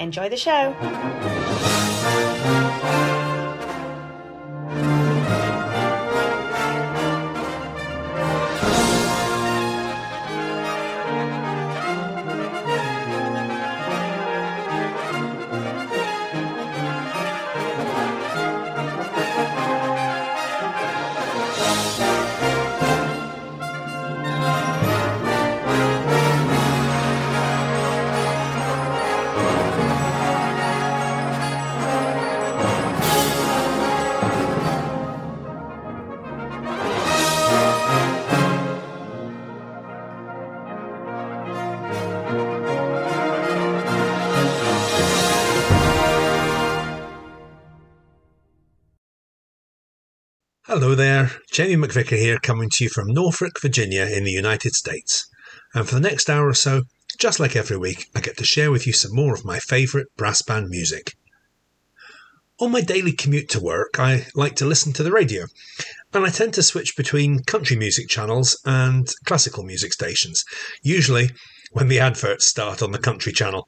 Enjoy the show. Jamie McVicar here, coming to you from Norfolk, Virginia, in the United States. And for the next hour or so, just like every week, I get to share with you some more of my favourite brass band music. On my daily commute to work, I like to listen to the radio, and I tend to switch between country music channels and classical music stations, usually when the adverts start on the country channel.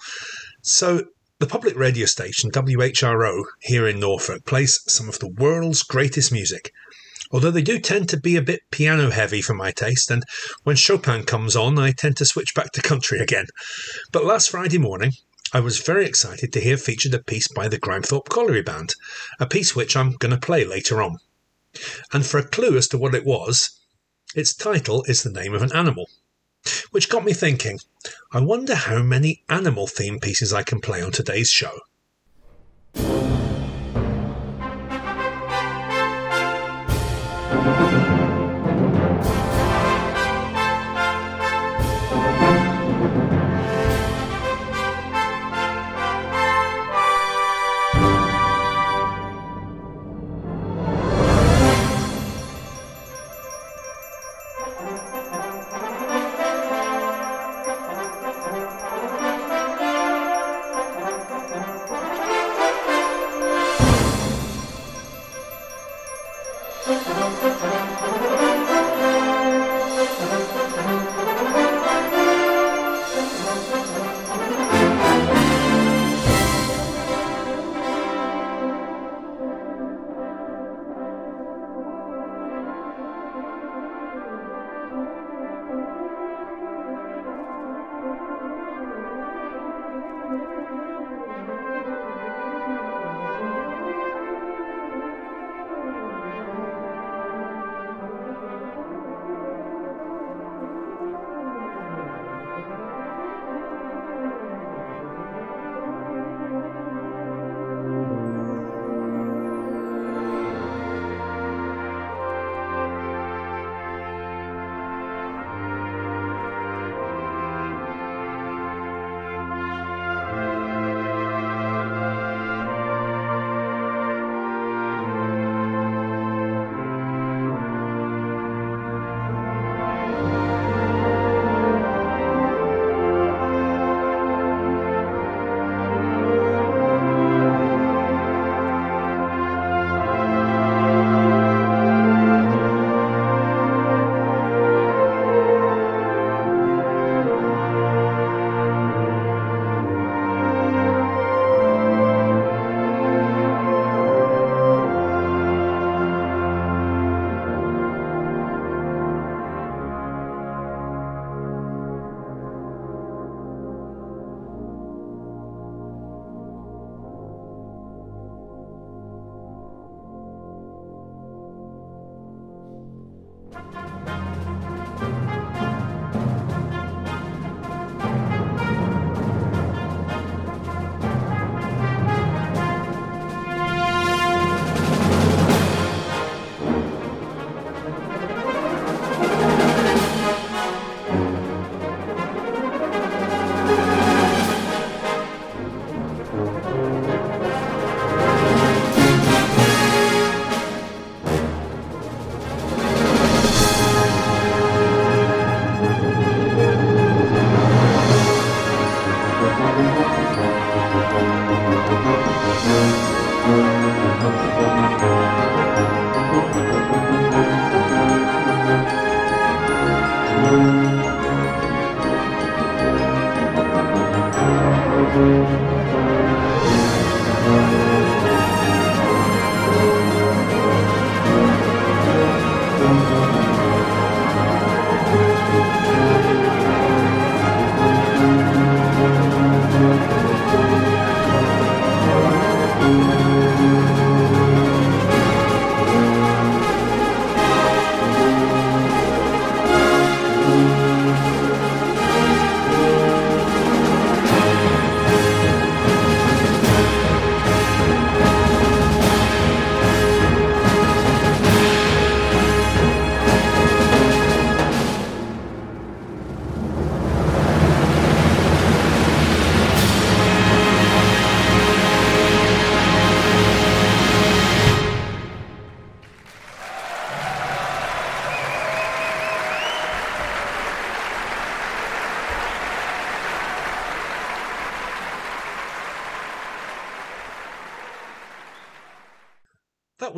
So the public radio station WHRO here in Norfolk plays some of the world's greatest music. Although they do tend to be a bit piano heavy for my taste, and when Chopin comes on, I tend to switch back to country again. But last Friday morning, I was very excited to hear featured a piece by the Grimethorpe Colliery Band, a piece which I'm going to play later on. And for a clue as to what it was, its title is the name of an animal. Which got me thinking, I wonder how many animal themed pieces I can play on today's show.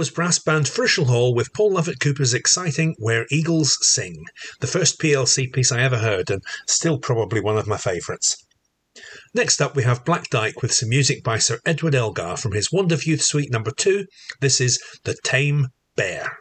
Was brass band Fröschl Hall with Paul Lovatt-Cooper's exciting Where Eagles Sing, the first PLC piece I ever heard and still probably one of my favourites. Next up, we have Black Dyke with some music by Sir Edward Elgar from his Wand of Youth Suite number 2. This is The Tame Bear.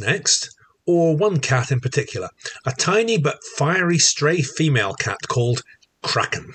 Next, or one cat in particular, a tiny but fiery stray female cat called Kraken.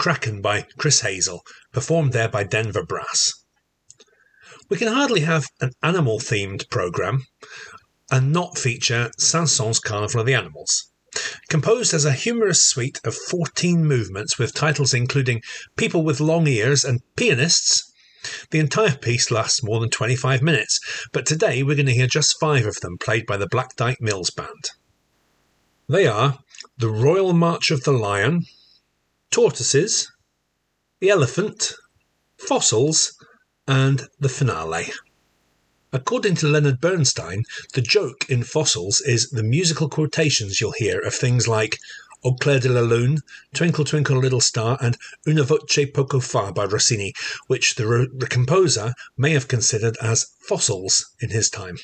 Kraken by Chris Hazell, performed there by Denver Brass. We can hardly have an animal themed programme and not feature Saint-Saëns' Carnival of the Animals. Composed as a humorous suite of 14 movements with titles including People with Long Ears and Pianists, the entire piece lasts more than 25 minutes, but today we're going to hear just five of them played by the Black Dyke Mills Band. They are The Royal March of the Lion, Tortoises, The Elephant, Fossils, and the finale. According to Leonard Bernstein, the joke in Fossils is the musical quotations you'll hear of things like Au clair de la lune, Twinkle Twinkle Little Star, and Una voce poco fa by Rossini, which the, the composer may have considered as fossils in his time.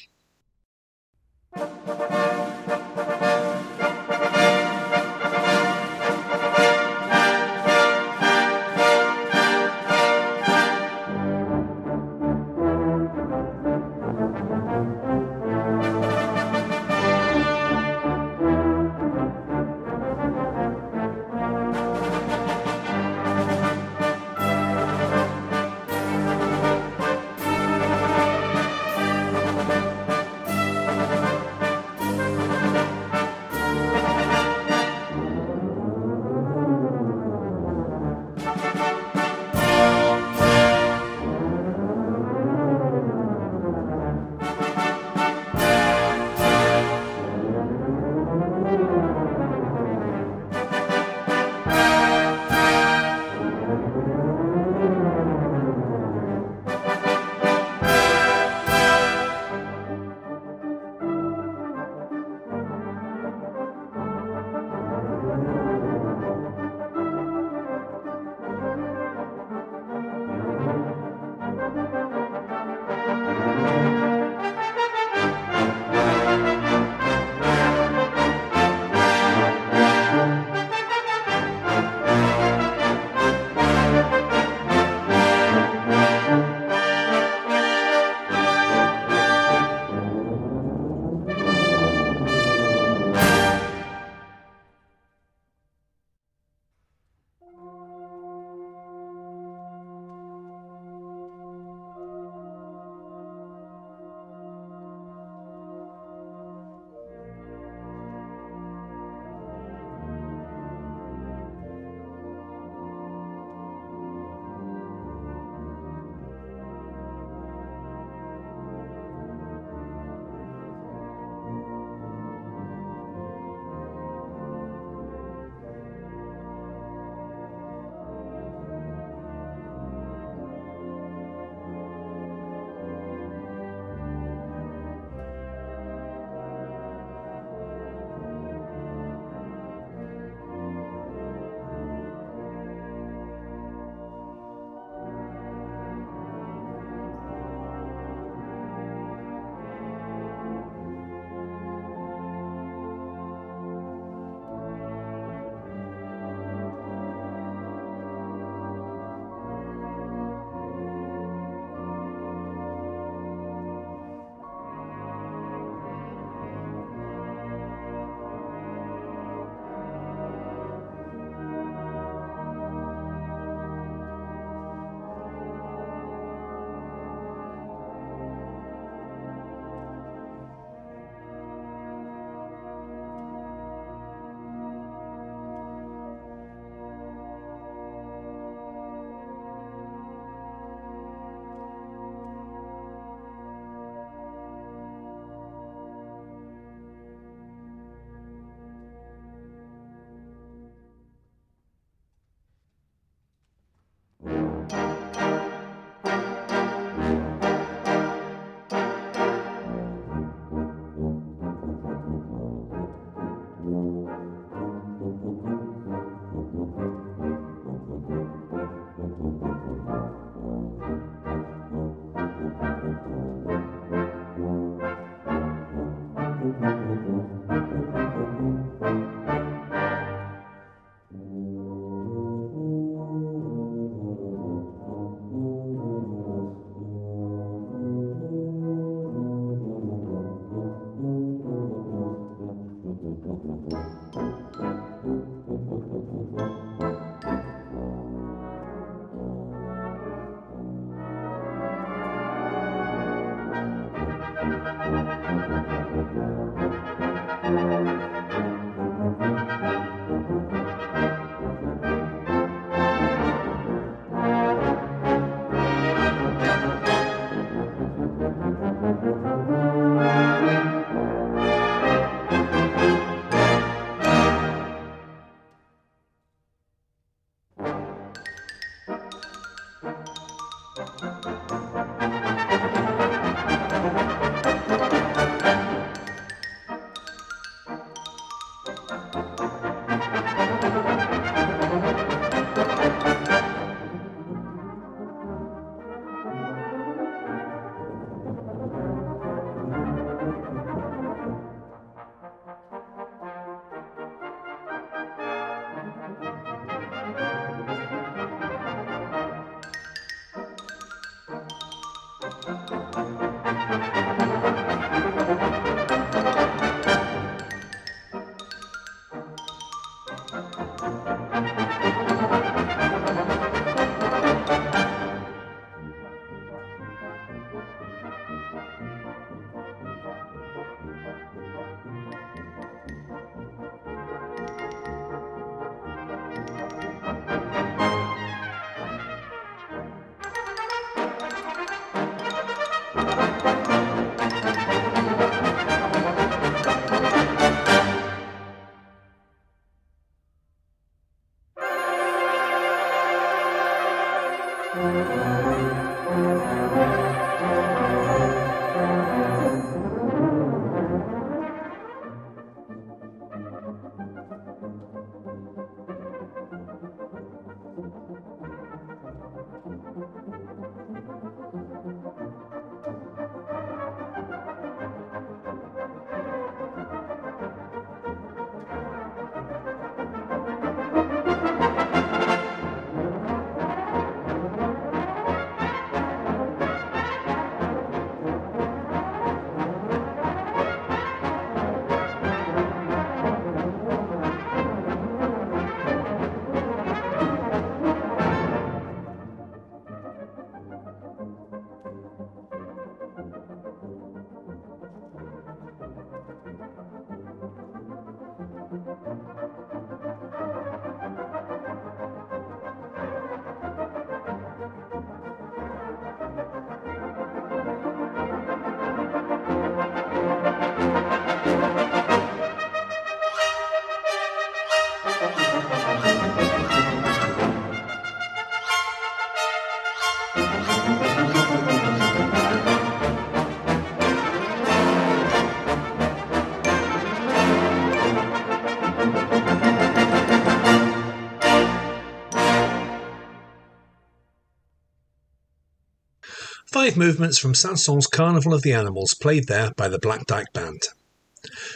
Movements from Saint-Saëns' Carnival of the Animals, played there by the Black Dyke Band.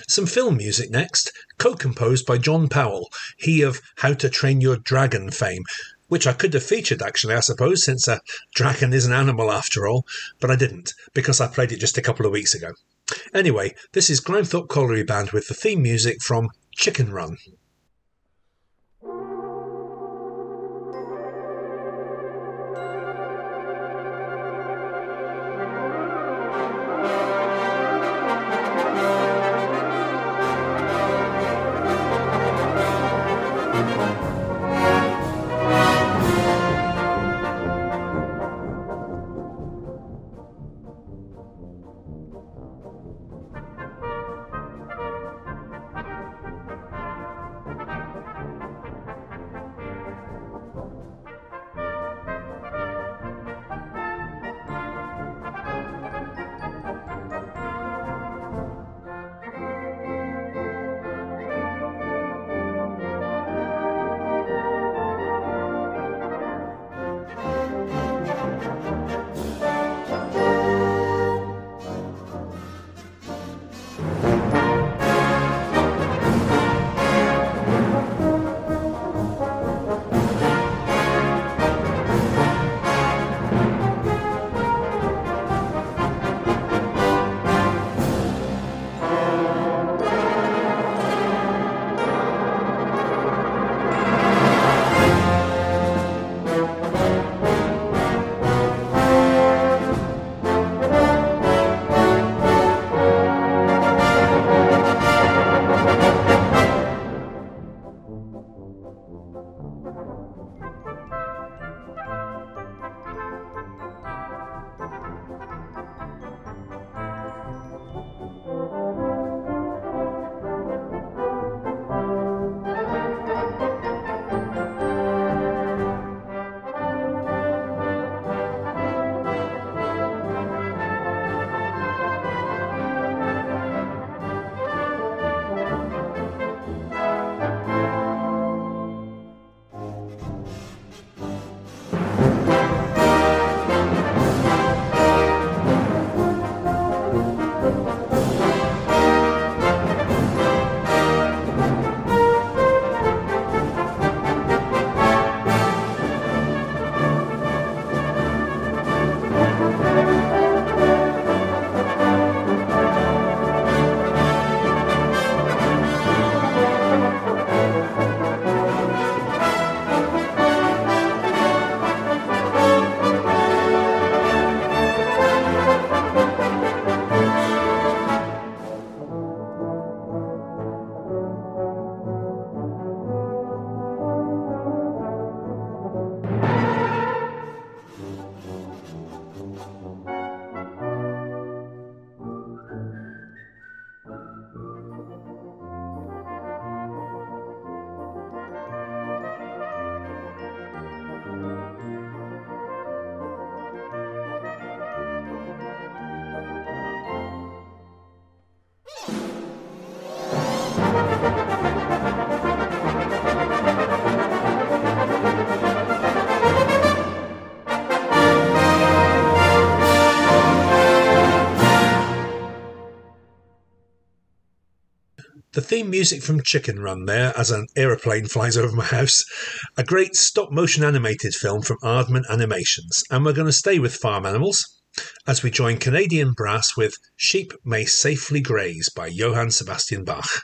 Some film music next, co composed by John Powell, he of How to Train Your Dragon fame, which I could have featured actually, I suppose, since a dragon is an animal after all, but I didn't, because I played it just a couple of weeks ago. Anyway, this is Grimethorpe Colliery Band with the theme music from Chicken Run. Theme music from Chicken Run there as an aeroplane flies over my house. A great stop motion animated film from Aardman Animations. And we're going to stay with farm animals as we join Canadian brass with Sheep May Safely Graze by Johann Sebastian Bach.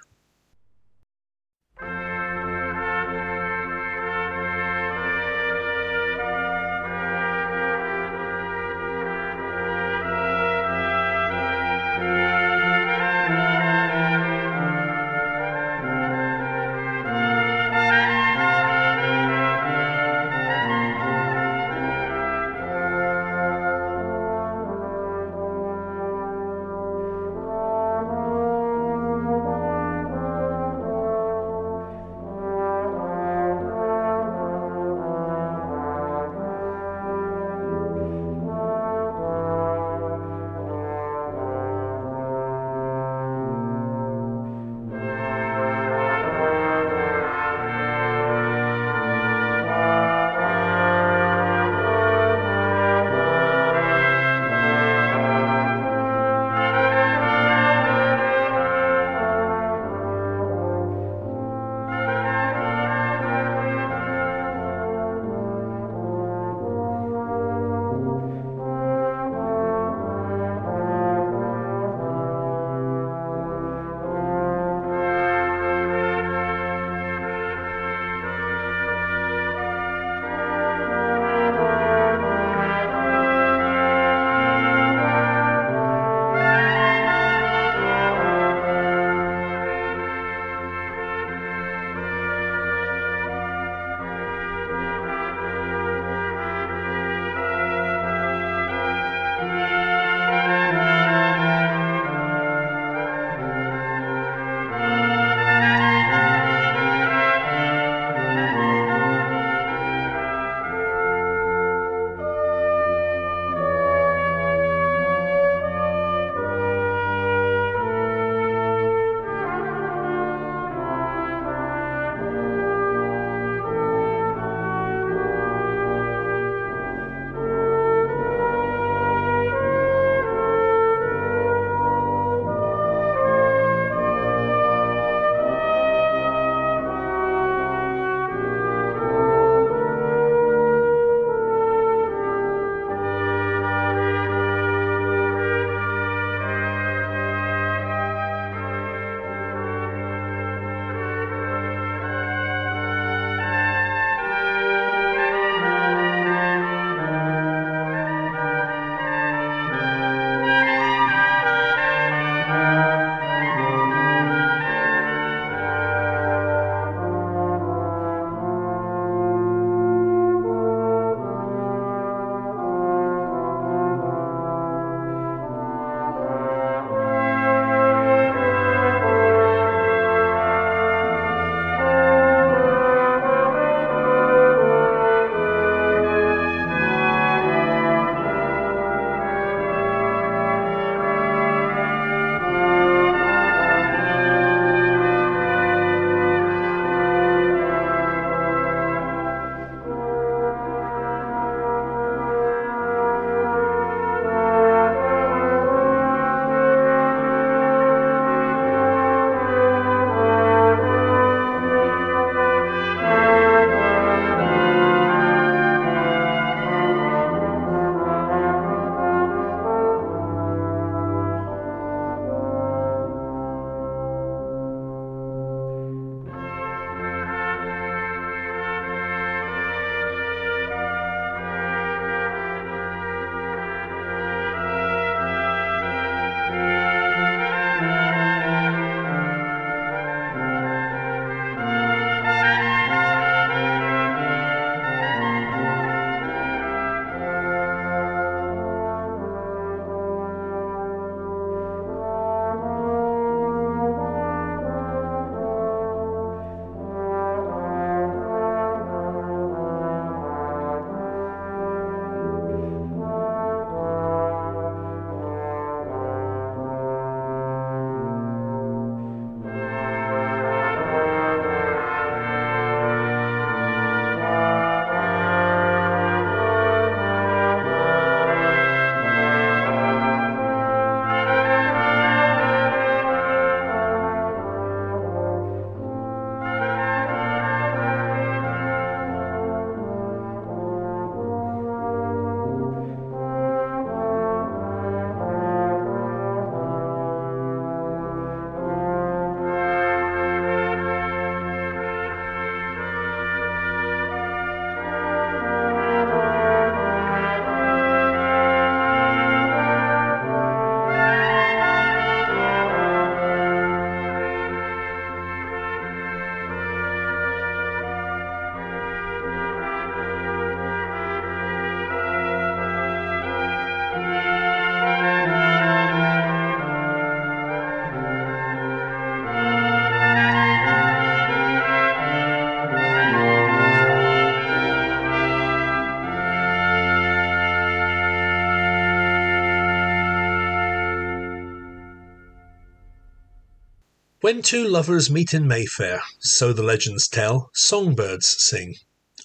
When two lovers meet in Mayfair, so the legends tell, songbirds sing.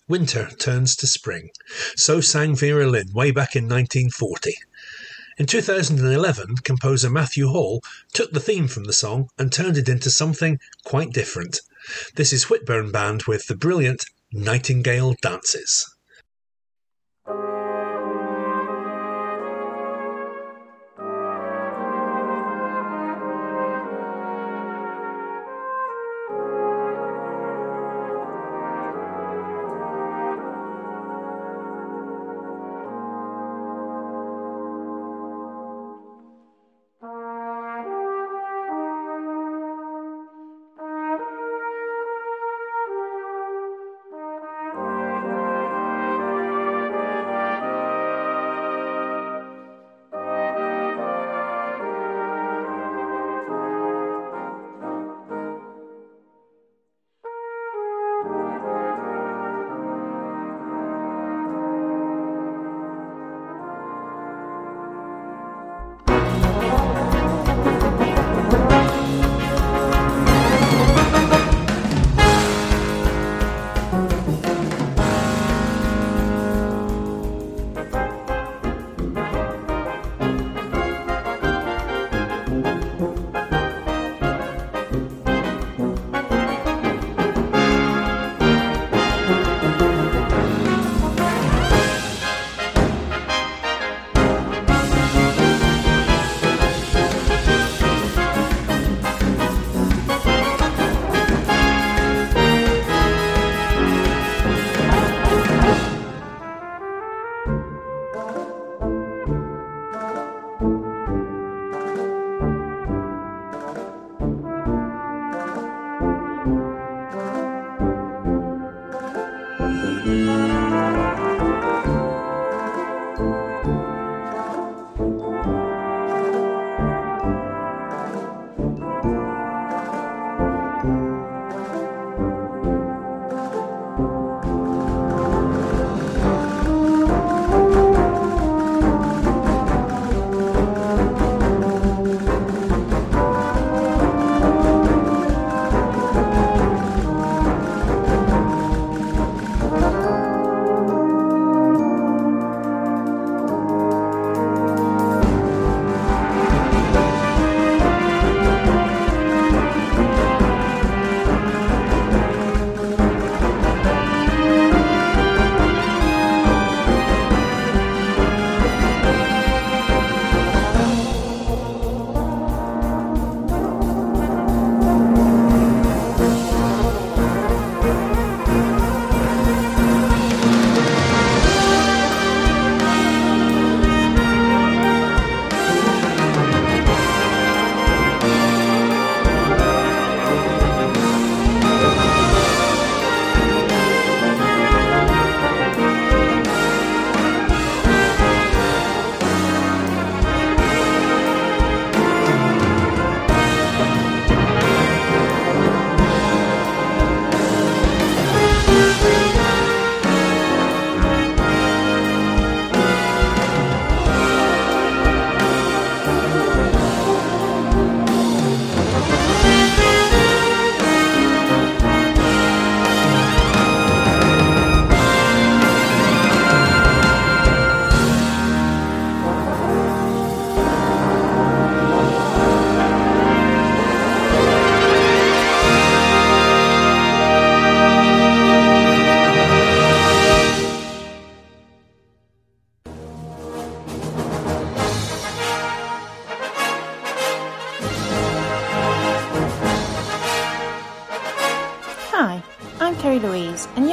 Winter turns to spring. So sang Vera Lynn way back in 1940. In 2011, composer Matthew Hall took the theme from the song and turned it into something quite different. This is Whitburn Band with the brilliant Nightingale Dances. Hi,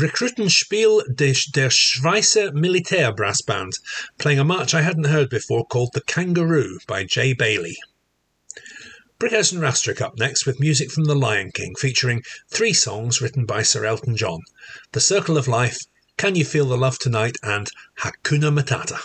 Rekrutenspiel der Schweizer Militär Brass Band, playing a march I hadn't heard before called The Kangaroo by Jay Bailey. Brighouse and Rastrick up next with music from The Lion King, featuring three songs written by Sir Elton John The Circle of Life, Can You Feel the Love Tonight, and Hakuna Matata.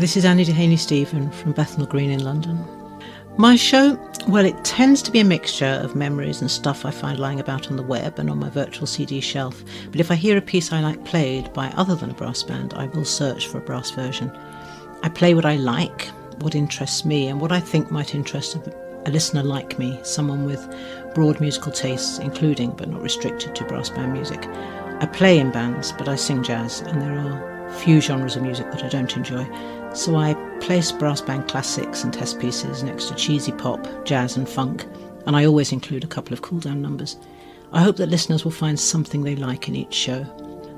This is Annie Dehaney Stephen from Bethnal Green in London. My show, well, it tends to be a mixture of memories and stuff I find lying about on the web and on my virtual CD shelf. But if I hear a piece I like played by other than a brass band, I will search for a brass version. I play what I like, what interests me, and what I think might interest a, a listener like me, someone with broad musical tastes, including but not restricted to brass band music. I play in bands, but I sing jazz, and there are few genres of music that I don't enjoy. So I place brass band classics and test pieces next to cheesy pop, jazz, and funk, and I always include a couple of cool down numbers. I hope that listeners will find something they like in each show.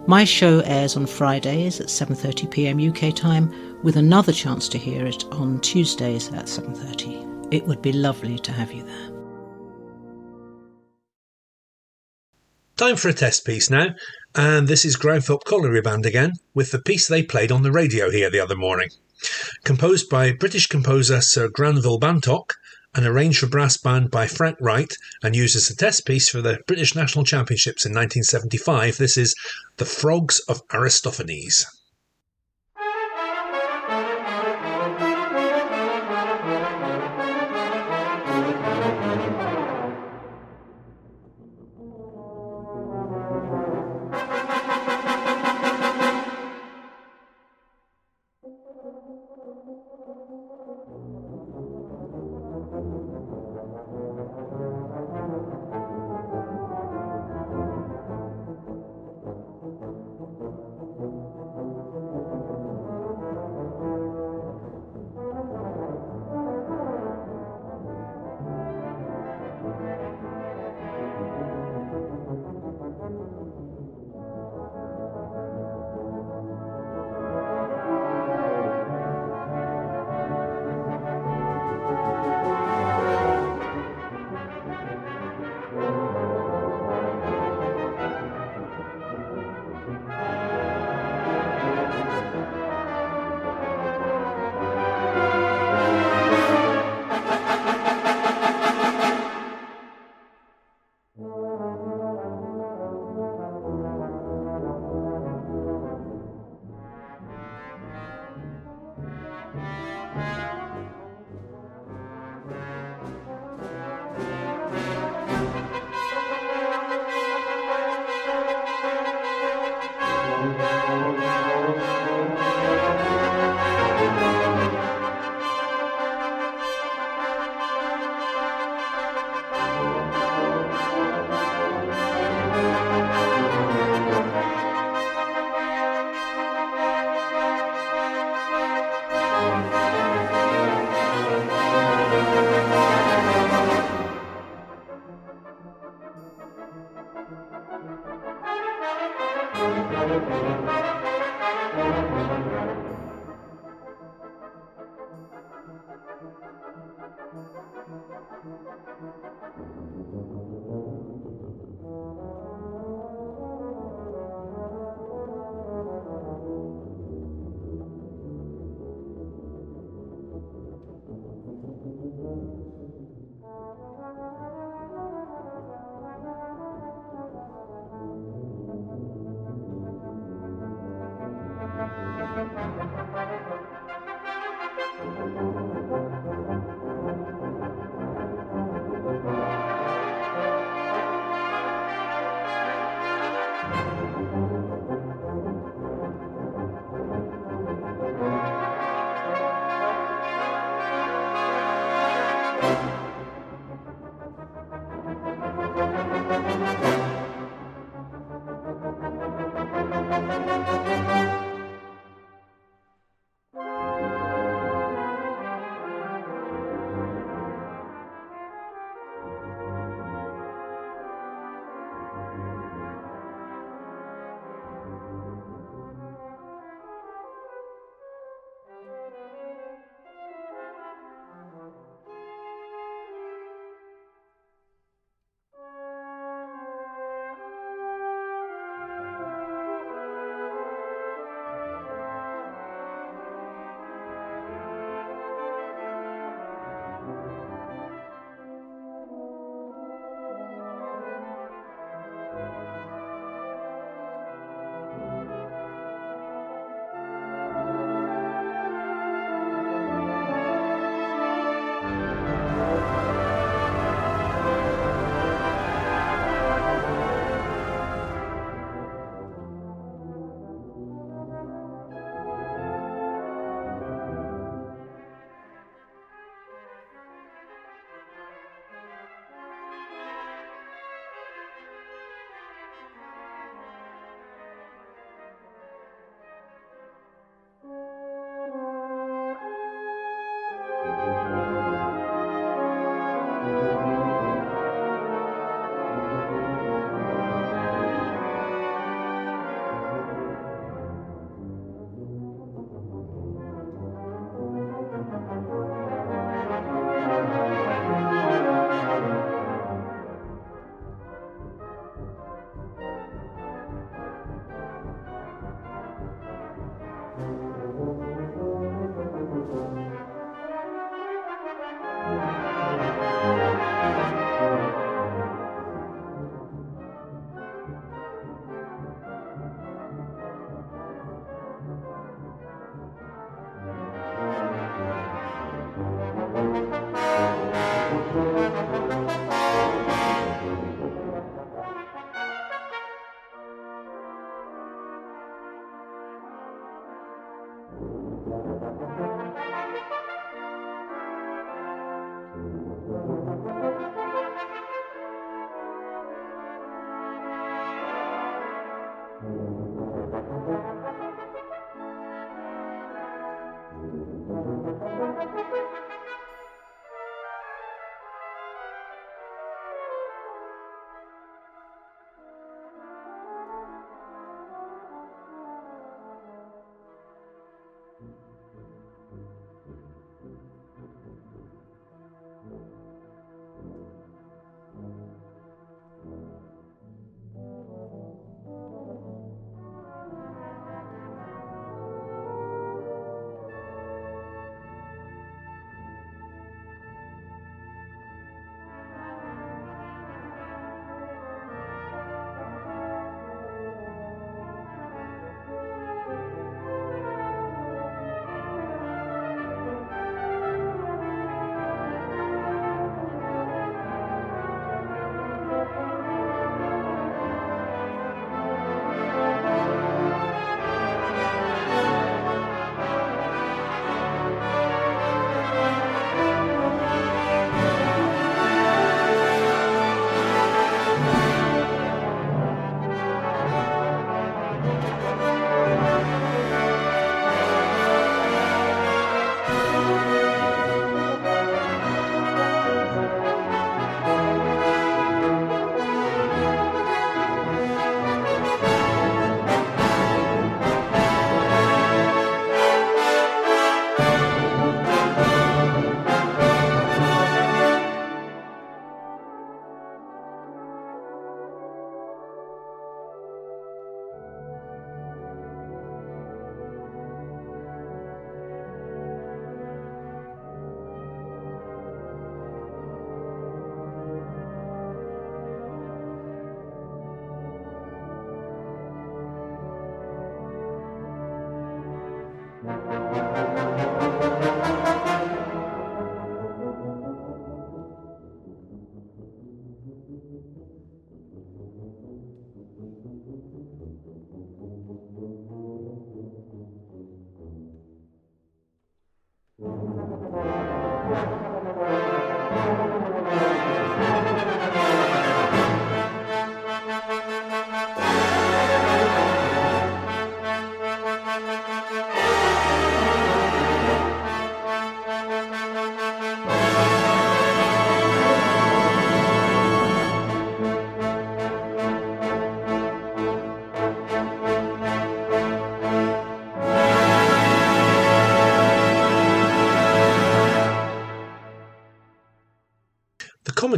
My show airs on Fridays at 7:30 p.m. UK time with another chance to hear it on Tuesdays at 7:30. It would be lovely to have you there. Time for a test piece now, and this is Grimethorpe Colliery Band again, with the piece they played on the radio here the other morning. Composed by British composer Sir Granville Bantock and arranged for brass band by Frank Wright and used as a test piece for the British National Championships in 1975, this is The Frogs of Aristophanes.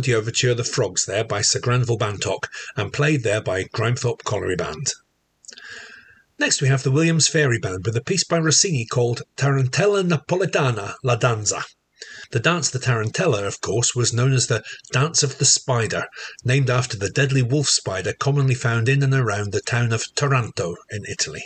Comedy overture The Frogs there by Sir Granville Bantock and played there by Grimethorpe Colliery Band. Next we have the Williams Fairey Band with a piece by Rossini called Tarantella Napoletana La Danza. The dance the Tarantella, of course, was known as the Dance of the Spider, named after the deadly wolf spider commonly found in and around the town of Taranto in Italy.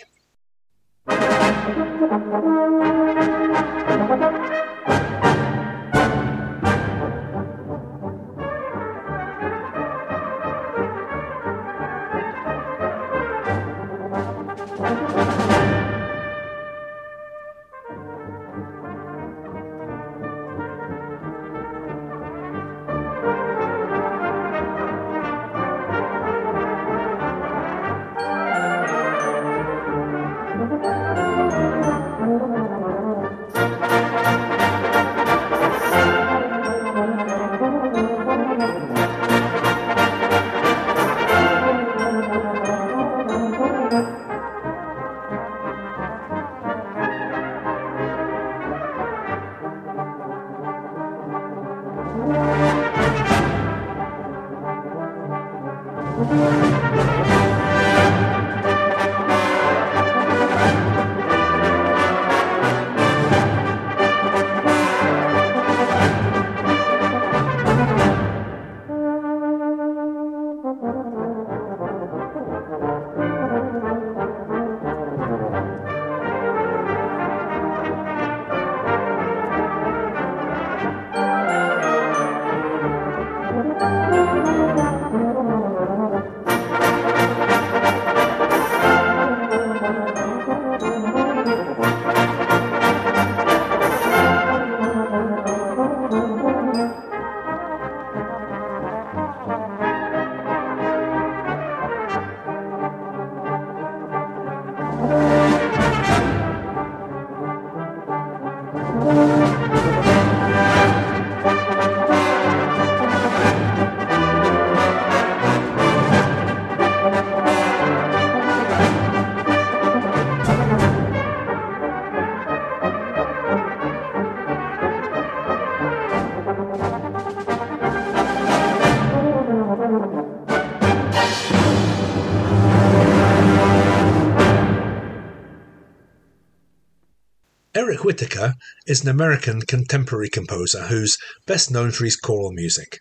Whitacre is an American contemporary composer who's best known for his choral music.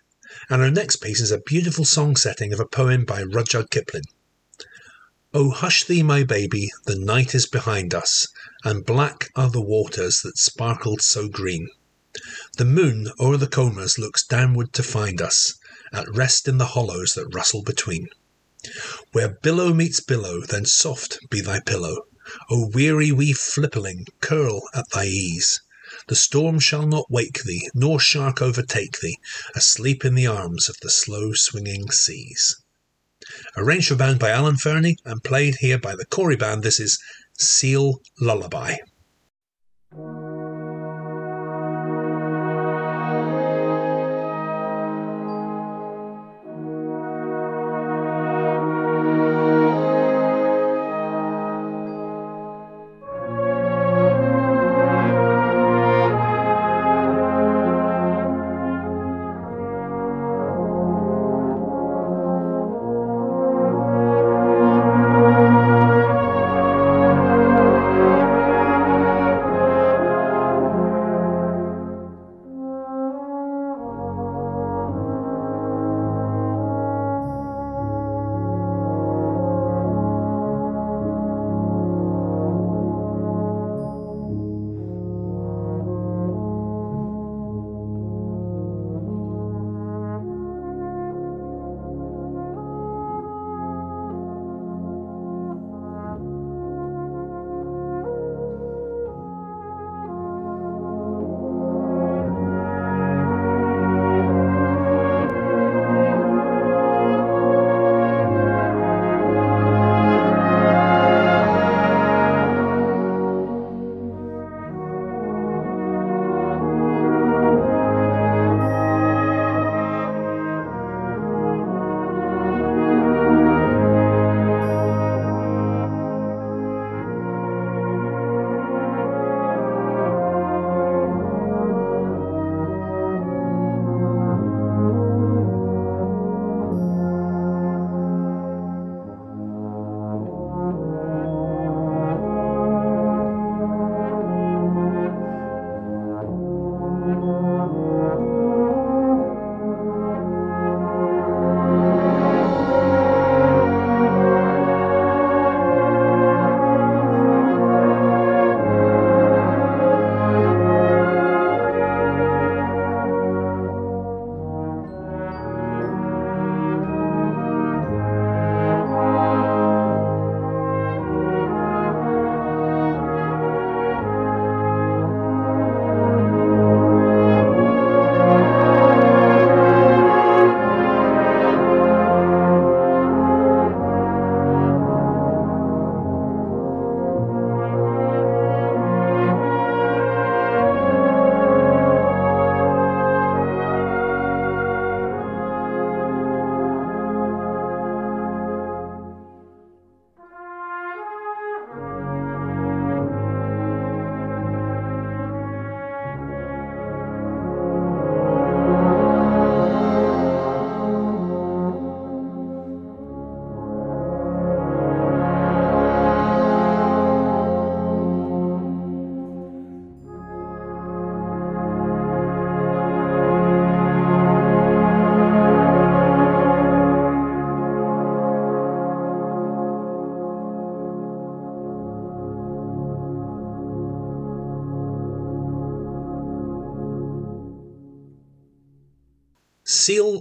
And our next piece is a beautiful song setting of a poem by Rudyard Kipling. Oh, hush thee, my baby, the night is behind us, and black are the waters that sparkled so green. The moon o'er the combers looks downward to find us, at rest in the hollows that rustle between. Where billow meets billow, then soft be thy pillow, O weary wee flipperling, curl at thy ease. The storm shall not wake thee, nor shark overtake thee, asleep in the arms of the slow swinging seas. Arranged for band by Alan Fernie and played here by the Cory Band, this is Seal Lullaby.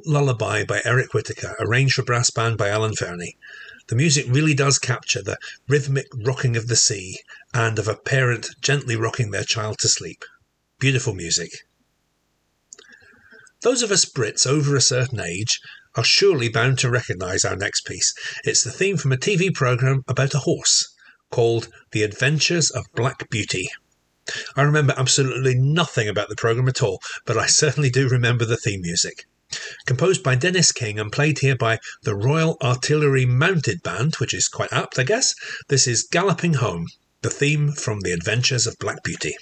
Lullaby by Eric Whitacre, arranged for brass band by Alan Fernie. The music really does capture the rhythmic rocking of the sea and of a parent gently rocking their child to sleep. Beautiful music. Those of us Brits over a certain age are surely bound to recognise our next piece. It's the theme from a TV programme about a horse called The Adventures of Black Beauty. I remember absolutely nothing about the programme at all, but I certainly do remember the theme music. Composed by Denis King and played here by the Royal Artillery Mounted Band, which is quite apt, I guess, this is Galloping Home, the theme from The Adventures of Black Beauty.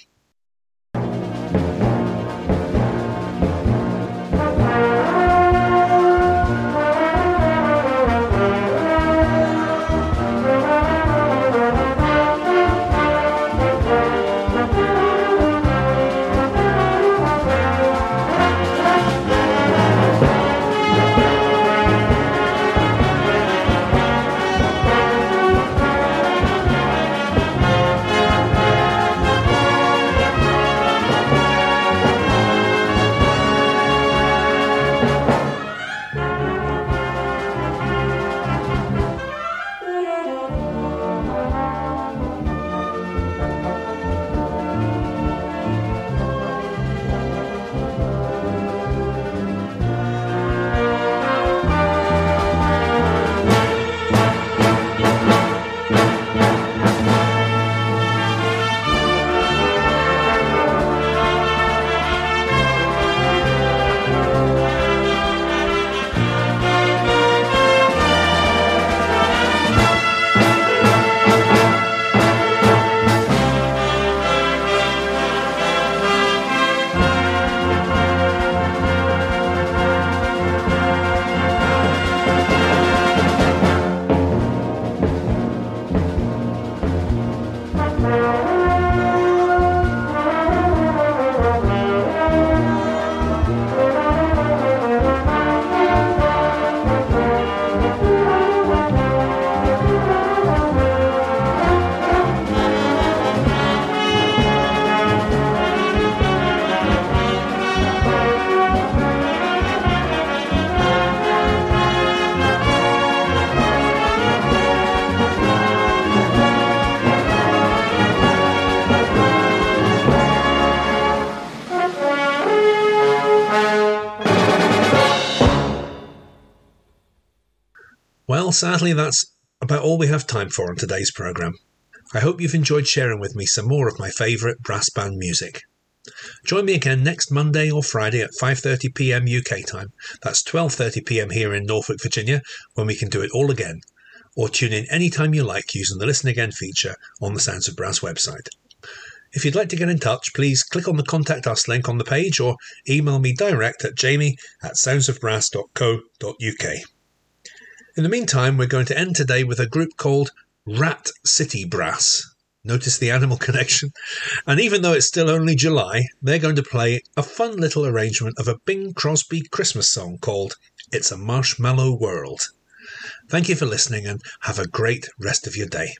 Sadly, that's about all we have time for on today's programme. I hope you've enjoyed sharing with me some more of my favourite brass band music. Join me again next Monday or Friday at 5:30 p.m. UK time. That's 12:30 p.m. here in Norfolk, Virginia, when we can do it all again. Or tune in anytime you like using the Listen Again feature on the Sounds of Brass website. If you'd like to get in touch, please click on the Contact Us link on the page or email me direct at jamie at soundsofbrass.co.uk. In the meantime, we're going to end today with a group called Rat City Brass. Notice the animal connection? And even though it's still only July, they're going to play a fun little arrangement of a Bing Crosby Christmas song called It's a Marshmallow World. Thank you for listening and have a great rest of your day.